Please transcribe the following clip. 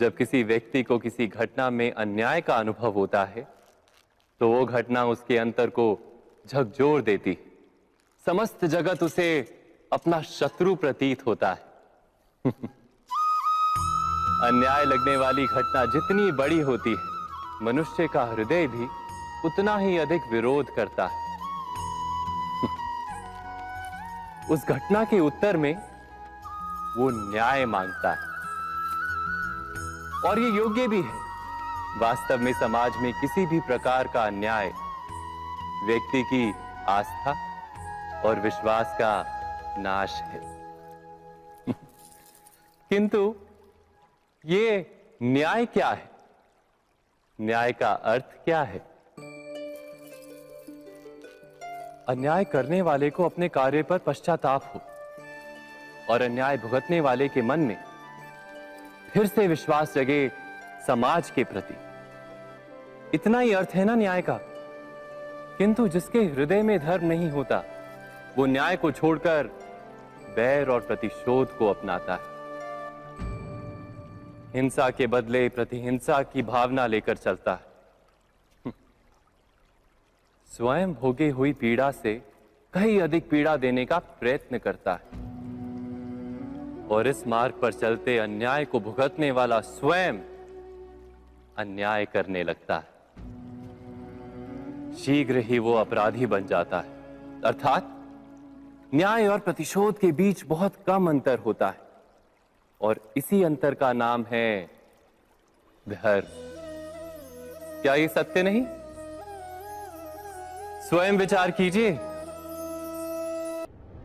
जब किसी व्यक्ति को किसी घटना में अन्याय का अनुभव होता है तो वो घटना उसके अंतर को झकझोर देती समस्त जगत उसे अपना शत्रु प्रतीत होता है। अन्याय लगने वाली घटना जितनी बड़ी होती है, मनुष्य का हृदय भी उतना ही अधिक विरोध करता है। उस घटना के उत्तर में वो न्याय माँगता है। और ये योग्य भी है। वास्तव में समाज में किसी भी प्रकार का अन्याय, व्यक्ति की आस्था और विश्वास का नाश है। किंतु ये न्याय क्या है? न्याय का अर्थ क्या है? अन्याय करने वाले को अपने कार्य पर पश्चाताप हो और अन्याय भुगतने वाले के मन में फिर से विश्वास जगे समाज के प्रति। इतना ही अर्थ है ना न्याय का? किंतु जिसके हृदय में धर्म नहीं होता, वो न्याय को छोड़कर बैर और प्रतिशोध को अपनाता है। हिंसा के बदले प्रतिहिंसा की भावना लेकर चलता है। स्वयं भोगे हुई पीड़ा से कहीं अधिक पीड़ा देने का प्रयत्न करता है। और इस मार्ग पर चलते अन्याय को भुगतने वाला स्वयं अन्याय करने लगता है। शीघ्र ही वो अपराधी बन जाता है। अर्थात न्याय और प्रतिशोध के बीच बहुत कम अंतर होता है। और इसी अंतर का नाम है धर्म क्या ये सत्य नहीं? स्वयं विचार कीजिए।